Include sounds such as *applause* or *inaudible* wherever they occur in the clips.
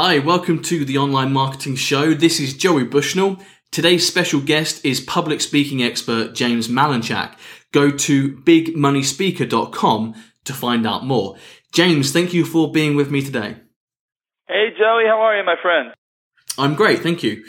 Hi, welcome to the Online Marketing Show. This is Joey Bushnell. Today's special guest is public speaking expert James Malinchak. Go to bigmoneyspeaker.com to find out more. James, thank you for being with me today. Hey, Joey, how are you, my friend? I'm great, thank you.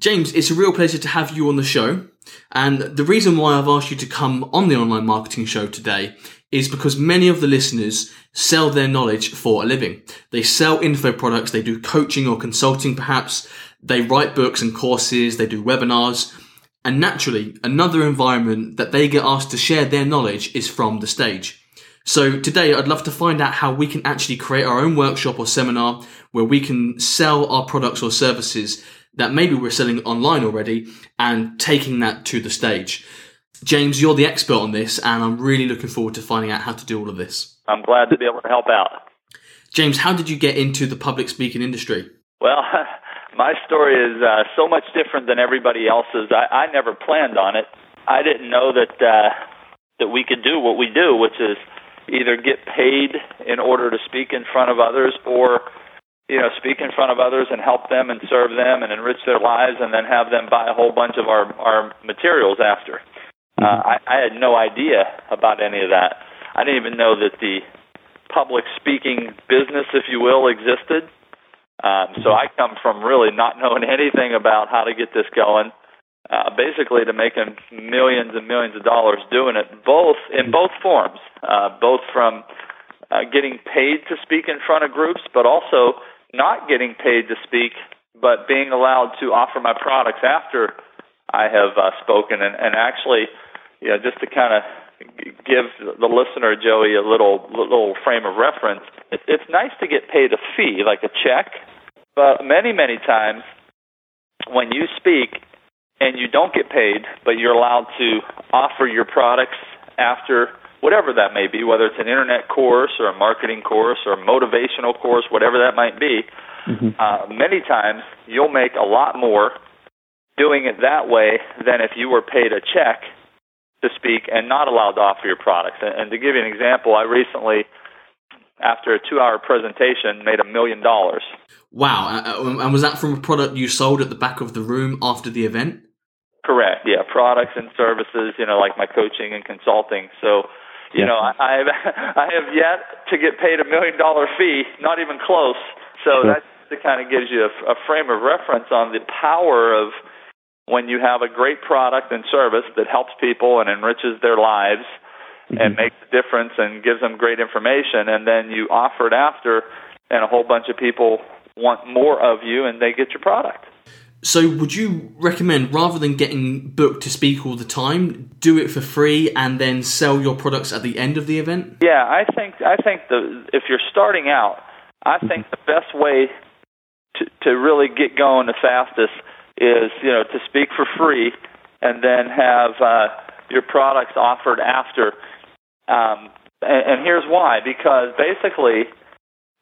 James, it's a real pleasure to have you on the show. And the reason why I've asked you to come on the Online Marketing Show today is because many of the listeners sell their knowledge for a living. They sell info products, they do coaching or consulting perhaps, they write books and courses, they do webinars. And naturally, another environment that they get asked to share their knowledge is from the stage. So today I'd love to find out how we can actually create our own workshop or seminar where we can sell our products or services that maybe we're selling online already and taking that to the stage. James, you're the expert on this, and I'm really looking forward to finding out how to do all of this. I'm glad to be able to help out. James, how did you get into the public speaking industry? Well, *laughs* my story is uh, so much different than everybody else's. I, I never planned on it. I didn't know that uh, that we could do what we do, which is either get paid in order to speak in front of others, or you know, speak in front of others and help them and serve them and enrich their lives, and then have them buy a whole bunch of our our materials after. Uh, mm-hmm. I, I had no idea about any of that. I didn't even know that the public speaking business, if you will, existed. Um, so I come from really not knowing *laughs* anything about how to get this going, uh, basically to making millions and millions of dollars doing it, both in both forms, uh, both from uh, getting paid to speak in front of groups, but also not getting paid to speak, but being allowed to offer my products after I have uh, spoken, and, and actually, you know, just to kind of give the listener Joey a little little frame of reference. It, it's nice to get paid a fee, like a check, but many many times when you speak and you don't get paid, but you're allowed to offer your products after whatever that may be, whether it's an internet course or a marketing course or a motivational course, whatever that might be. Mm-hmm. Uh, many times you'll make a lot more doing it that way than if you were paid a check to speak and not allowed to offer your products. And, and to give you an example, I recently, after a two-hour presentation, made a million dollars. Wow! Uh, and was that from a product you sold at the back of the room after the event? Correct. Yeah, products and services. You know, like my coaching and consulting. So, you yeah. know, I, I have I have yet to get paid a million dollar fee. Not even close. So sure. that kind of gives you a, a frame of reference on the power of when you have a great product and service that helps people and enriches their lives mm-hmm. and makes a difference and gives them great information, and then you offer it after, and a whole bunch of people want more of you and they get your product. So, would you recommend rather than getting booked to speak all the time, do it for free and then sell your products at the end of the event? Yeah, I think I think the if you're starting out, I think the best way to to really get going the fastest is you know to speak for free and then have uh, your products offered after. Um, and, and here's why: because basically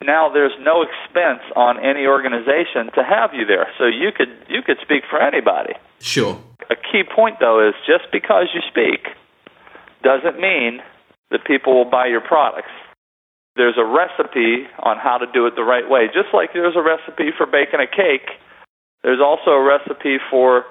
now there's no expense on any organization to have you there, so you could you could speak for anybody. Sure. A key point though is just because you speak doesn't mean that people will buy your products. There's a recipe on how to do it the right way, just like there's a recipe for baking a cake there's also a recipe for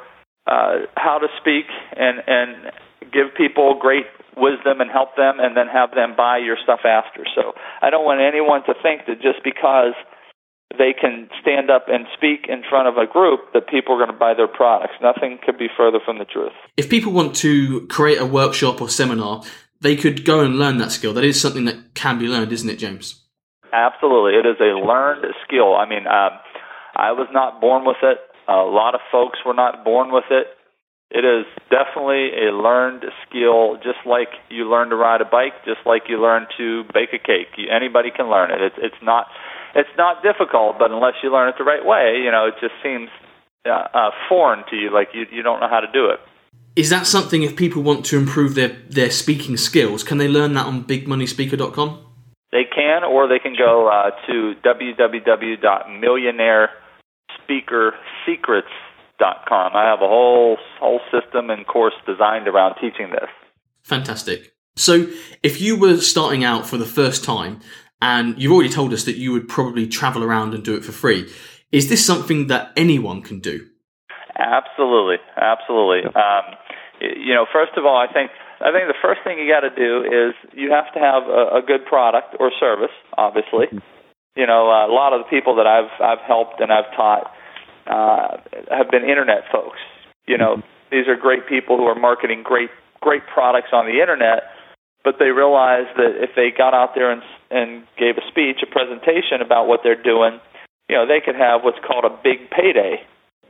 uh, how to speak and and give people great wisdom and help them, and then have them buy your stuff after. So I don't want anyone to think that just because they can stand up and speak in front of a group that people are going to buy their products. Nothing could be further from the truth. If people want to create a workshop or seminar, they could go and learn that skill. That is something that can be learned, isn't it, James? Absolutely. It is a learned skill. I mean, um, I was not born with it. A lot of folks were not born with it. It is definitely a learned skill, just like you learn to ride a bike, just like you learn to bake a cake. You, anybody can learn it. It's it's not it's not difficult, but unless you learn it the right way, you know, it just seems uh, uh, foreign to you, like you you don't know how to do it. Is that something if people want to improve their, their speaking skills, can they learn that on bigmoneyspeaker.com? They can, or they can go uh, to www.millionairespeakersecrets.com. I have a whole whole system and course designed around teaching this. Fantastic. So, if you were starting out for the first time, and you've already told us that you would probably travel around and do it for free, is this something that anyone can do? Absolutely, absolutely. Um, you know, first of all, I think I think the first thing you got to do is you have to have a, a good product or service. Obviously, you know, a lot of the people that I've I've helped and I've taught uh, have been internet folks. You know, these are great people who are marketing great great products on the internet, but they realize that if they got out there and and gave a speech, a presentation about what they're doing, you know, they could have what's called a big payday.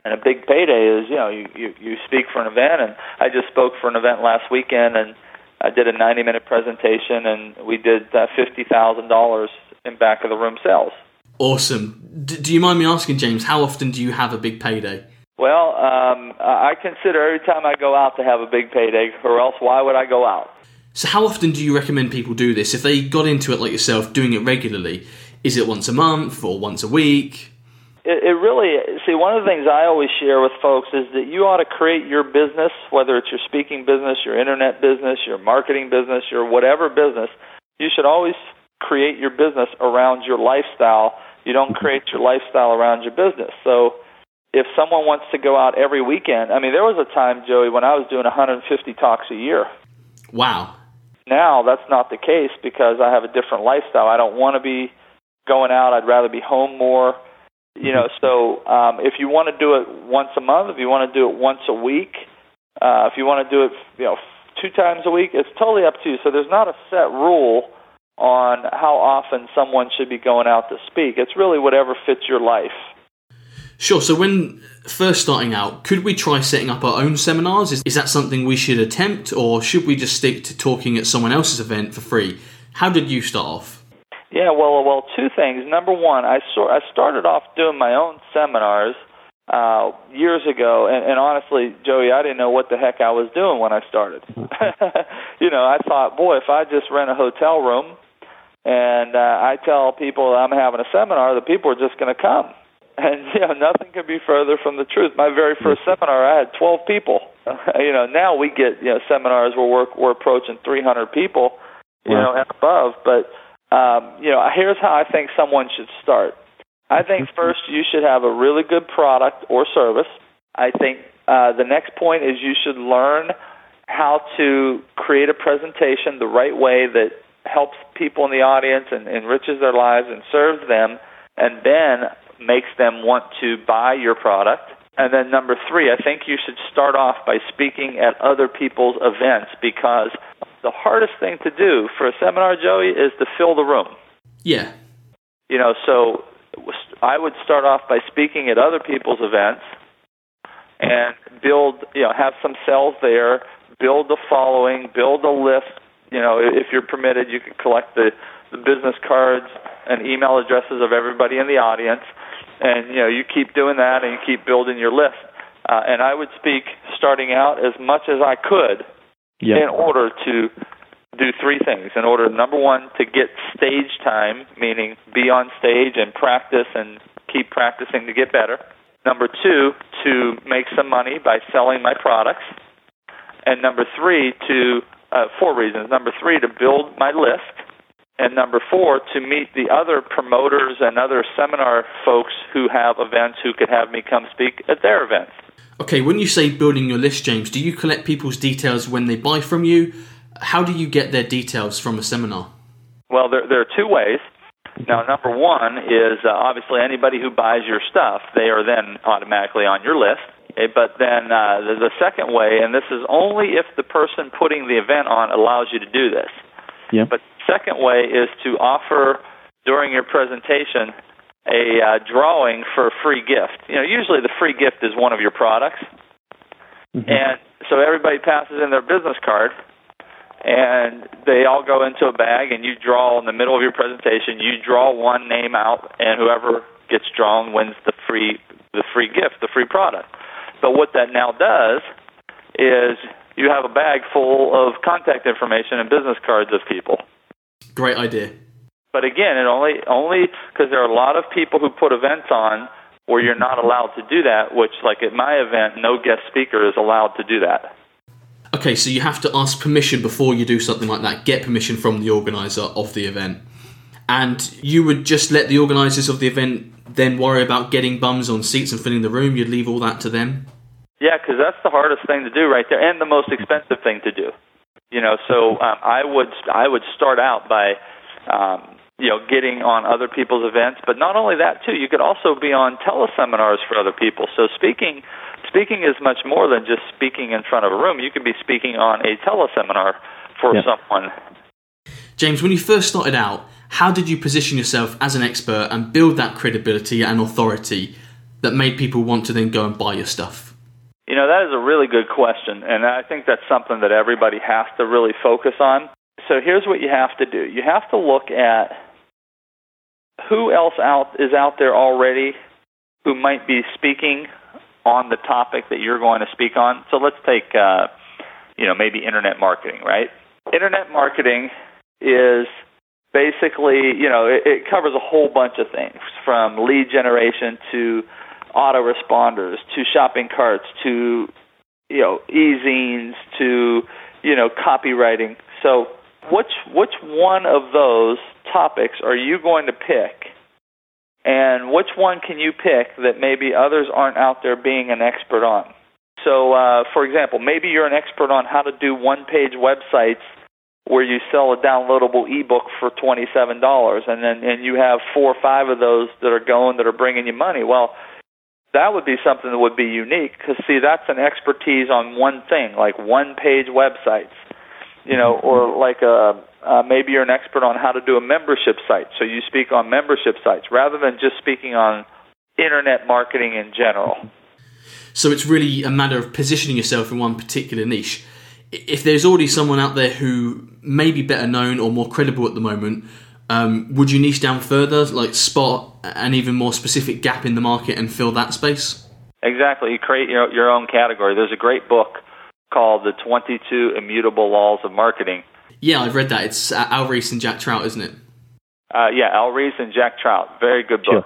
And a big payday is, you know, you, you, you speak for an event, and I just spoke for an event last weekend, and I did a 90 minute presentation, and we did uh, $50,000 in back of the room sales. Awesome. D- do you mind me asking, James, how often do you have a big payday? Well, um, I consider every time I go out to have a big payday, or else why would I go out? So, how often do you recommend people do this? If they got into it like yourself, doing it regularly, is it once a month or once a week? It, it really see one of the things I always share with folks is that you ought to create your business, whether it's your speaking business, your internet business, your marketing business, your whatever business. You should always create your business around your lifestyle. You don't create your lifestyle around your business. So if someone wants to go out every weekend, I mean, there was a time, Joey, when I was doing 150 talks a year. Wow. Now that's not the case because I have a different lifestyle. I don't want to be going out. I'd rather be home more. You know, so um, if you want to do it once a month, if you want to do it once a week, uh, if you want to do it, you know, two times a week, it's totally up to you. So there's not a set rule on how often someone should be going out to speak. It's really whatever fits your life. Sure. So when first starting out, could we try setting up our own seminars? Is, is that something we should attempt, or should we just stick to talking at someone else's event for free? How did you start off? Yeah, well, well, two things. Number one, I so, I started off doing my own seminars uh, years ago, and, and honestly, Joey, I didn't know what the heck I was doing when I started. *laughs* you know, I thought, boy, if I just rent a hotel room and uh, I tell people I'm having a seminar, the people are just going to come. *laughs* And you know, nothing could be further from the truth. My very first seminar, I had 12 people. *laughs* you know, now we get you know seminars where we're we're approaching 300 people, you wow. know, and above. But um, you know, here's how I think someone should start. I think first you should have a really good product or service. I think uh, the next point is you should learn how to create a presentation the right way that helps people in the audience and enriches their lives and serves them. And then makes them want to buy your product. And then number three, I think you should start off by speaking at other people's events because the hardest thing to do for a seminar, Joey, is to fill the room. Yeah. You know, so I would start off by speaking at other people's events and build, you know, have some sales there, build the following, build a list. You know, if you're permitted, you can collect the, the business cards and email addresses of everybody in the audience and you know you keep doing that and you keep building your list. Uh, and I would speak starting out as much as I could yep. in order to do three things. In order, number one, to get stage time, meaning be on stage and practice and keep practicing to get better. Number two, to make some money by selling my products. And number three, to uh, four reasons. Number three, to build my list and number four, to meet the other promoters and other seminar folks who have events who could have me come speak at their events. Okay, when you say building your list, James, do you collect people's details when they buy from you? How do you get their details from a seminar? Well, there, there are two ways. Now, number one is uh, obviously anybody who buys your stuff, they are then automatically on your list. Okay, but then uh, there's a second way, and this is only if the person putting the event on allows you to do this. Yeah. But second way is to offer during your presentation a uh, drawing for a free gift. You know, usually the free gift is one of your products, mm-hmm. and so everybody passes in their business card, and they all go into a bag, and you draw in the middle of your presentation. You draw one name out, and whoever gets drawn wins the free the free gift, the free product. But what that now does is you have a bag full of contact information and business cards of people. Great idea. But again, it only only because there are a lot of people who put events on where you're not allowed to do that. Which, like at my event, no guest speaker is allowed to do that. Okay, so you have to ask permission before you do something like that. Get permission from the organizer of the event, and you would just let the organizers of the event then worry about getting bums on seats and filling the room. You'd leave all that to them. Yeah, because that's the hardest thing to do right there, and the most expensive thing to do. You know, so um, I would I would start out by um, you know, getting on other people's events. But not only that, too, you could also be on teleseminars for other people. So speaking, speaking is much more than just speaking in front of a room. You could be speaking on a teleseminar for yeah. someone. James, when you first started out, how did you position yourself as an expert and build that credibility and authority that made people want to then go and buy your stuff? You know, that is a really good question, and I think that's something that everybody has to really focus on. So here's what you have to do. You have to look at who else out is out there already who might be speaking on the topic that you're going to speak on? So let's take, uh, you know, maybe internet marketing, right? Internet marketing is basically, you know, it, it covers a whole bunch of things from lead generation to autoresponders to shopping carts to, you know, e-zines to, you know, copywriting. So which which one of those topics are you going to pick? And which one can you pick that maybe others aren't out there being an expert on? So, uh, for example, maybe you're an expert on how to do one-page websites where you sell a downloadable ebook for twenty-seven dollars, and then and you have four or five of those that are going that are bringing you money. Well, that would be something that would be unique because see, that's an expertise on one thing, like one-page websites you know, or like a, uh, maybe you're an expert on how to do a membership site, so you speak on membership sites rather than just speaking on internet marketing in general. So it's really a matter of positioning yourself in one particular niche. If there's already someone out there who may be better known or more credible at the moment, um, would you niche down further, like spot an even more specific gap in the market and fill that space? Exactly. You create your, your own category. There's a great book called The 22 Immutable Laws of Marketing. Yeah, I've read that. It's uh, Al Ries and Jack Trout, isn't it? Uh, yeah, Al Ries and Jack Trout. Very good book. Sure.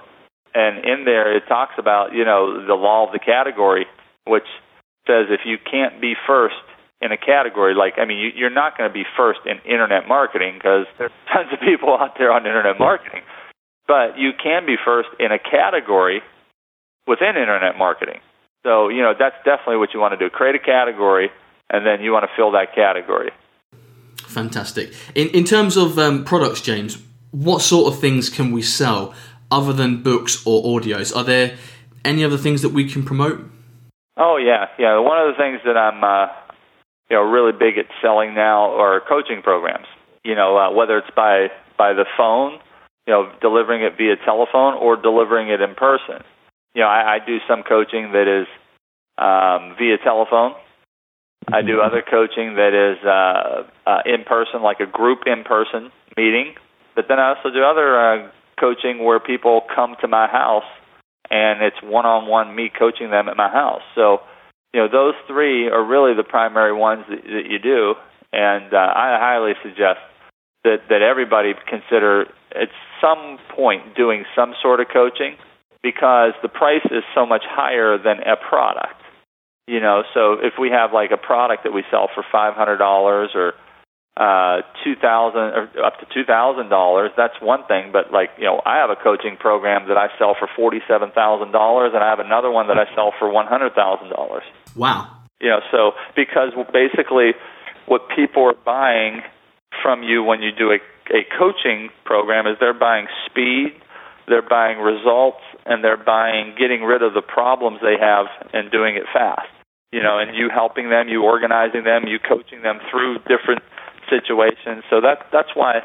And in there, it talks about, you know, the law of the category, which says if you can't be first in a category, like, I mean, you, you're not going to be first in internet marketing because there's *laughs* tons of people out there on internet marketing. But you can be first in a category within internet marketing. So, you know, that's definitely what you want to do. Create a category, and then you want to fill that category. Fantastic. In, in terms of um, products, James, what sort of things can we sell other than books or audios? Are there any other things that we can promote? Oh, yeah. Yeah. One of the things that I'm, uh, you know, really big at selling now are coaching programs. You know, uh, whether it's by, by the phone, you know, delivering it via telephone or delivering it in person you know, I, I do some coaching that is um, via telephone. I do other coaching that is uh, uh, in person, like a group in person meeting. But then I also do other uh, coaching where people come to my house and it's one on one me coaching them at my house. So, you know, those three are really the primary ones that, that you do. And uh, I highly suggest that, that everybody consider at some point doing some sort of coaching because the price is so much higher than a product. You know, so if we have like a product that we sell for five hundred dollars or uh two thousand or up to two thousand dollars, that's one thing. But like, you know, I have a coaching program that I sell for forty seven thousand dollars and I have another one that I sell for one hundred thousand dollars. Wow. You know, so because basically what people are buying from you when you do a, a coaching program is they're buying speed, they're buying results, and they're buying getting rid of the problems they have and doing it fast. You know, and you helping them, you organizing them, you coaching them through different situations. So that that's why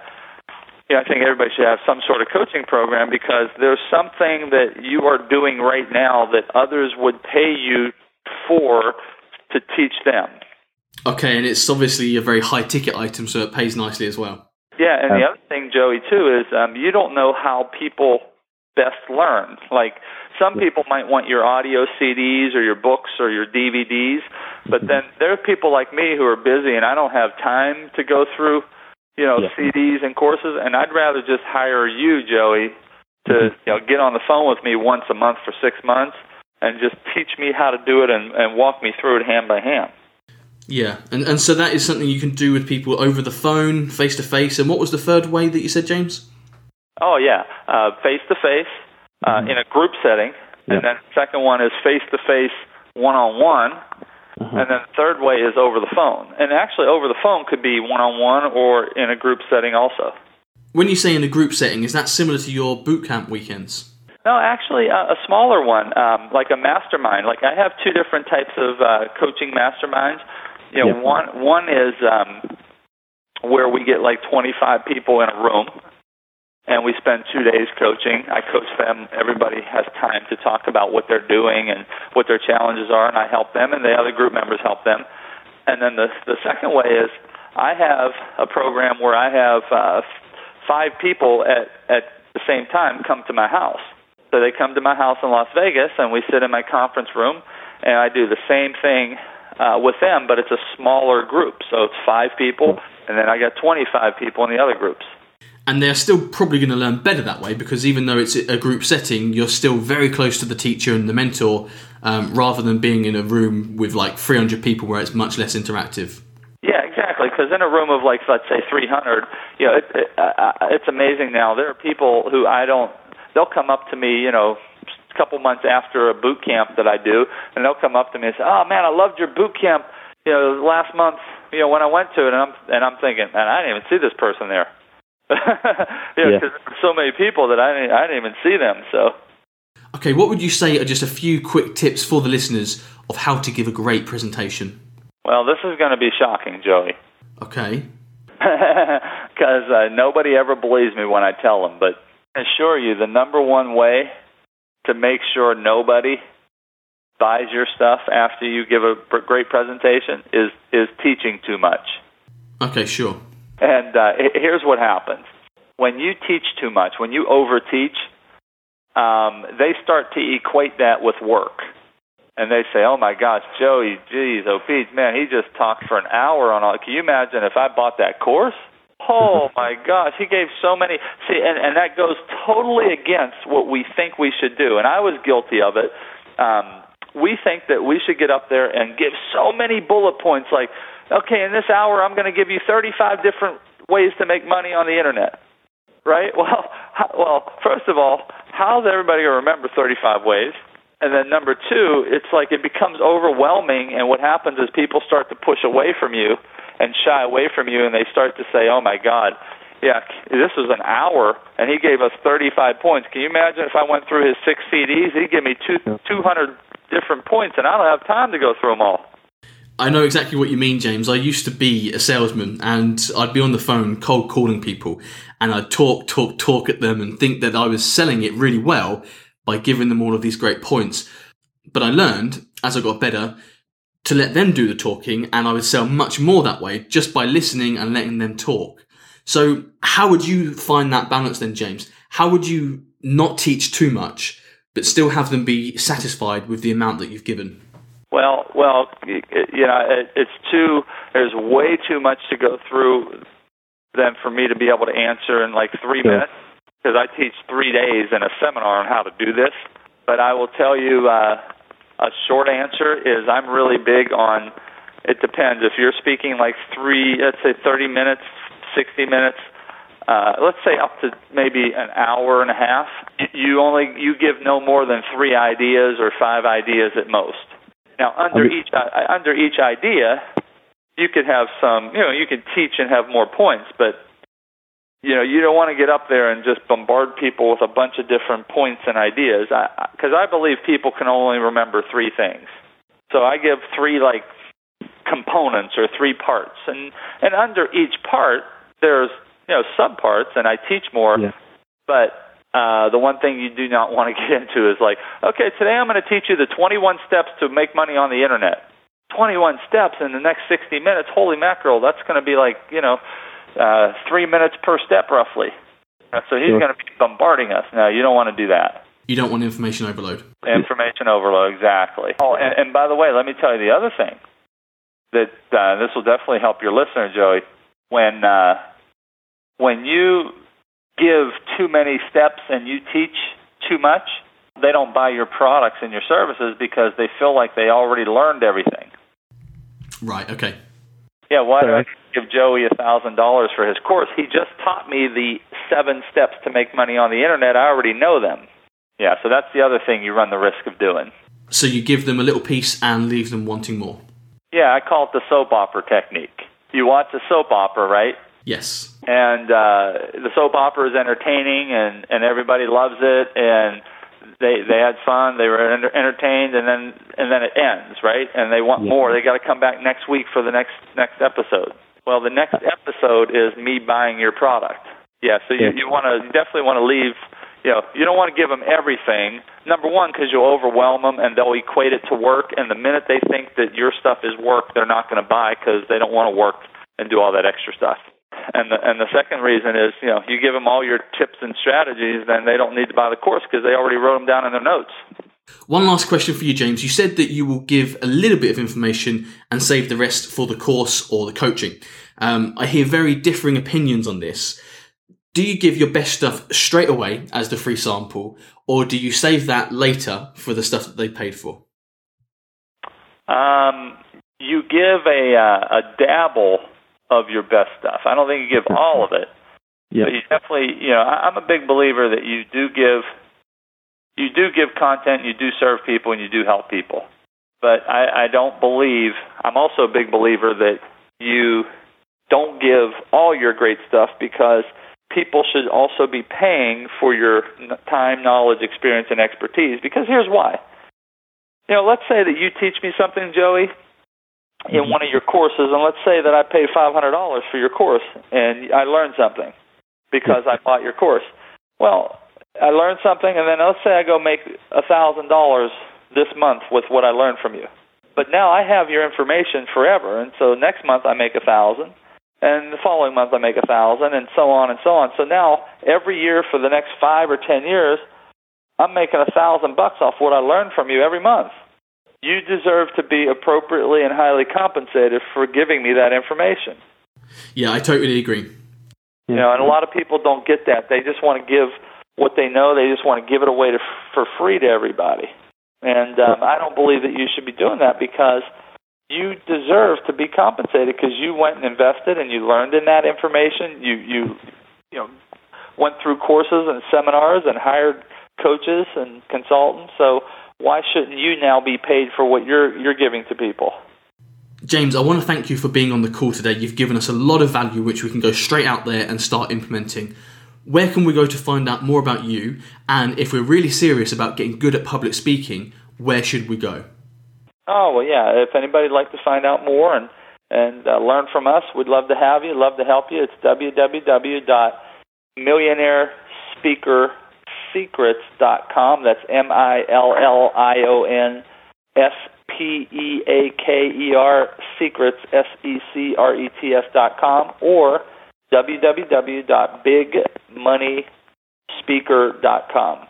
you know, I think everybody should have some sort of coaching program because there's something that you are doing right now that others would pay you for to teach them. Okay, and it's obviously a very high ticket item, so it pays nicely as well. Yeah, and the other thing, Joey, too, is um, you don't know how people best learn. Like some people might want your audio CDs or your books or your DVDs, but mm-hmm. then there are people like me who are busy and I don't have time to go through, you know, Yeah. CDs and courses and I'd rather just hire you, Joey, to, mm-hmm. you know, get on the phone with me once a month for 6 months and just teach me how to do it and, and walk me through it hand by hand. Yeah, and and so that is something you can do with people over the phone, face to face. And what was the third way that you said, James? Oh yeah, uh, face to face in a group setting, Yeah. and then second one is face to face one on one, and then third way is over the phone. And actually, over the phone could be one on one or in a group setting also. When you say in a group setting, is that similar to your boot camp weekends? No, actually, a, a smaller one, um, like a mastermind. Like I have two different types of uh, coaching masterminds. You know, Yeah. one one is um, where we get like 25 people in a room, and we spend two days coaching. I coach them. Everybody has time to talk about what they're doing and what their challenges are, and I help them, and the other group members help them. And then the the second way is I have a program where I have uh, five people at at the same time come to my house. So they come to my house in Las Vegas, and we sit in my conference room, and I do the same thing uh, with them, but it's a smaller group. So it's five people, and then I got 25 people in the other groups. And they're still probably going to learn better that way because even though it's a group setting, you're still very close to the teacher and the mentor, um, rather than being in a room with like 300 people where it's much less interactive. Yeah, exactly. Because in a room of like let's say 300, you know, it, it, uh, it's amazing now. There are people who I don't. They'll come up to me, you know, a couple months after a boot camp that I do, and they'll come up to me and say, "Oh man, I loved your boot camp, you know, last month, you know, when I went to it." And I'm and I'm thinking, man, I didn't even see this person there. You *laughs* know, Yeah. because there were so many people that I didn't, I didn't even see them. So. Okay, what would you say are just a few quick tips for the listeners of how to give a great presentation? Well, this is going to be shocking, Joey. Okay. *laughs* because uh, nobody ever believes me when I tell them. But I assure you, the number one way to make sure nobody buys your stuff after you give a great presentation is is teaching too much. Okay, sure. And uh, here's what happens: when you teach too much, when you overteach, um, they start to equate that with work. And they say, "Oh my gosh, Joey, geez, oh Pete, man, he just talked for an hour on all. Can you imagine if I bought that course? Oh *laughs* my gosh, he gave so many. See, and and that goes totally against what we think we should do. And I was guilty of it. Um, we think that we should get up there and give so many bullet points, like, okay, in this hour, I'm going to give you 35 different ways to make money on the internet. Right? *laughs* Well, well, first of all, how's everybody going to remember 35 ways? And then number two, it's like it becomes overwhelming, and what happens is people start to push away from you and shy away from you, and they start to say, "Oh my God, yeah, this was an hour, and he gave us 35 points. Can you imagine if I went through his six CDs? He'd give me two 200 different points, and I don't have time to go through them all." I know exactly what you mean, James. I used to be a salesman and I'd be on the phone cold calling people and I'd talk, talk, talk at them and think that I was selling it really well by giving them all of these great points. But I learned, as I got better, to let them do the talking and I would sell much more that way just by listening and letting them talk. So how would you find that balance then, James? How would you not teach too much, but still have them be satisfied with the amount that you've given? Well, well, you know, it, it's too. There's way too much to go through than for me to be able to answer in like three Sure. minutes because I teach three days in a seminar on how to do this. But I will tell you, uh, a short answer is I'm really big on. It depends if you're speaking like three, let's say 30 minutes, 60 minutes. Uh, let's say up to maybe an hour and a half. You only you give no more than three ideas or five ideas at most. Now, under Okay. each uh, under each idea, you could have some. You know, you can teach and have more points, but you know, you don't want to get up there and just bombard people with a bunch of different points and ideas. Because I, I believe people can only remember three things. So I give three like components or three parts, and and under each part there's you know subparts, and I teach more. Yeah. But uh, the one thing you do not want to *laughs* get into is like, okay, today I'm going to teach you the 21 steps to make money on the internet. 21 steps in the next 60 minutes. Holy mackerel, that's going to be like, you know, uh, three minutes per step roughly. So he's Sure. going to be bombarding us. Now, you don't want to do that. You don't want information overload. Information overload, exactly. Oh, and, and by the way, let me tell you the other thing that uh, this will definitely help your listener, Joey. When uh, when you give too many steps and you teach too much, they don't buy your products and your services because they feel like they already learned everything. Right. Okay. Yeah, why do I give Joey a thousand dollars for his course? He just taught me the seven steps to make money on the internet. I already know them. Yeah, so that's the other thing you run the risk of doing. So you give them a little piece and leave them wanting more. Yeah, I call it the soap opera technique. You watch a soap opera, right? Yes. And uh, the soap opera is entertaining, and and everybody loves it, and they they had fun, they were enter- entertained, and then and then it ends, right? And they want Yeah. more. They got to come back next week for the next next episode. Well, the next episode is me buying your product. Yeah, so you Yeah. you want to definitely want to leave. You know, you don't want to give them everything. Number one, because you'll overwhelm them and they'll equate it to work. And the minute they think that your stuff is work, they're not going to buy because they don't want to work and do all that extra stuff. And the and the second reason is, you know, you give them all your tips and strategies, then they don't need to buy the course because they already wrote them down in their notes. One last question for you, James. You said that you will give a little bit of information and save the rest for the course or the coaching. Um, I hear very differing opinions on this. Do you give your best stuff straight away as the free sample, or do you save that later for the stuff that they paid for? Um, you give a uh, a dabble of your best stuff. I don't think you give all of it, Yeah. but you definitely, you know, I'm a big believer that you do give, you do give content, you do serve people, and you do help people. But I, I don't believe. I'm also a big believer that you don't give all your great stuff because people should also be paying for your time, knowledge, experience, and expertise. Because here's why. You know, let's say that you teach me something, Joey, in mm-hmm. one of your courses, and let's say that I pay five hundred dollars for your course, and I learned something because I *laughs* bought your course. Well, I learned something, and then let's say I go make a thousand dollars this month with what I learned from you. But now I have your information forever, and so next month I make a thousand, and the following month I make a thousand, and so on and so on. So now every year for the next five or ten years, I'm making a thousand bucks off what I learned from you every month. You deserve to be appropriately and highly compensated for giving me that information. Yeah, I totally agree. You know, and a lot of people don't get that. They just want to give what they know. They just want to give it away to, for free to everybody. And um, I don't believe that you should be doing that because you deserve to be compensated because you went and invested and you learned in that information. You you you know went through courses and seminars and hired coaches and consultants. So why shouldn't you now be paid for what you're you're giving to people? James, I want to thank you for being on the call today. You've given us a lot of value, which we can go straight out there and start implementing. Where can we go to find out more about you? And if we're really serious about getting good at public speaking, where should we go? Oh well, yeah. If anybody'd like to find out more and and uh, learn from us, we'd love to have you. Love to help you. It's www.millionairespeakersecrets.com. That's M I L L I O N S P E A K E R secrets S E C R E T S dot com or www.bigmoneyspeaker.com.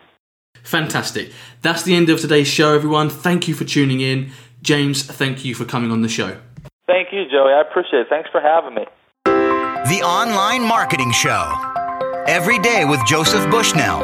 Fantastic. That's the end of today's show, everyone. Thank you for tuning in. James, thank you for coming on the show. Thank you, Joey. I appreciate it. Thanks for having me. The Online Marketing Show. Every day with Joseph Bushnell,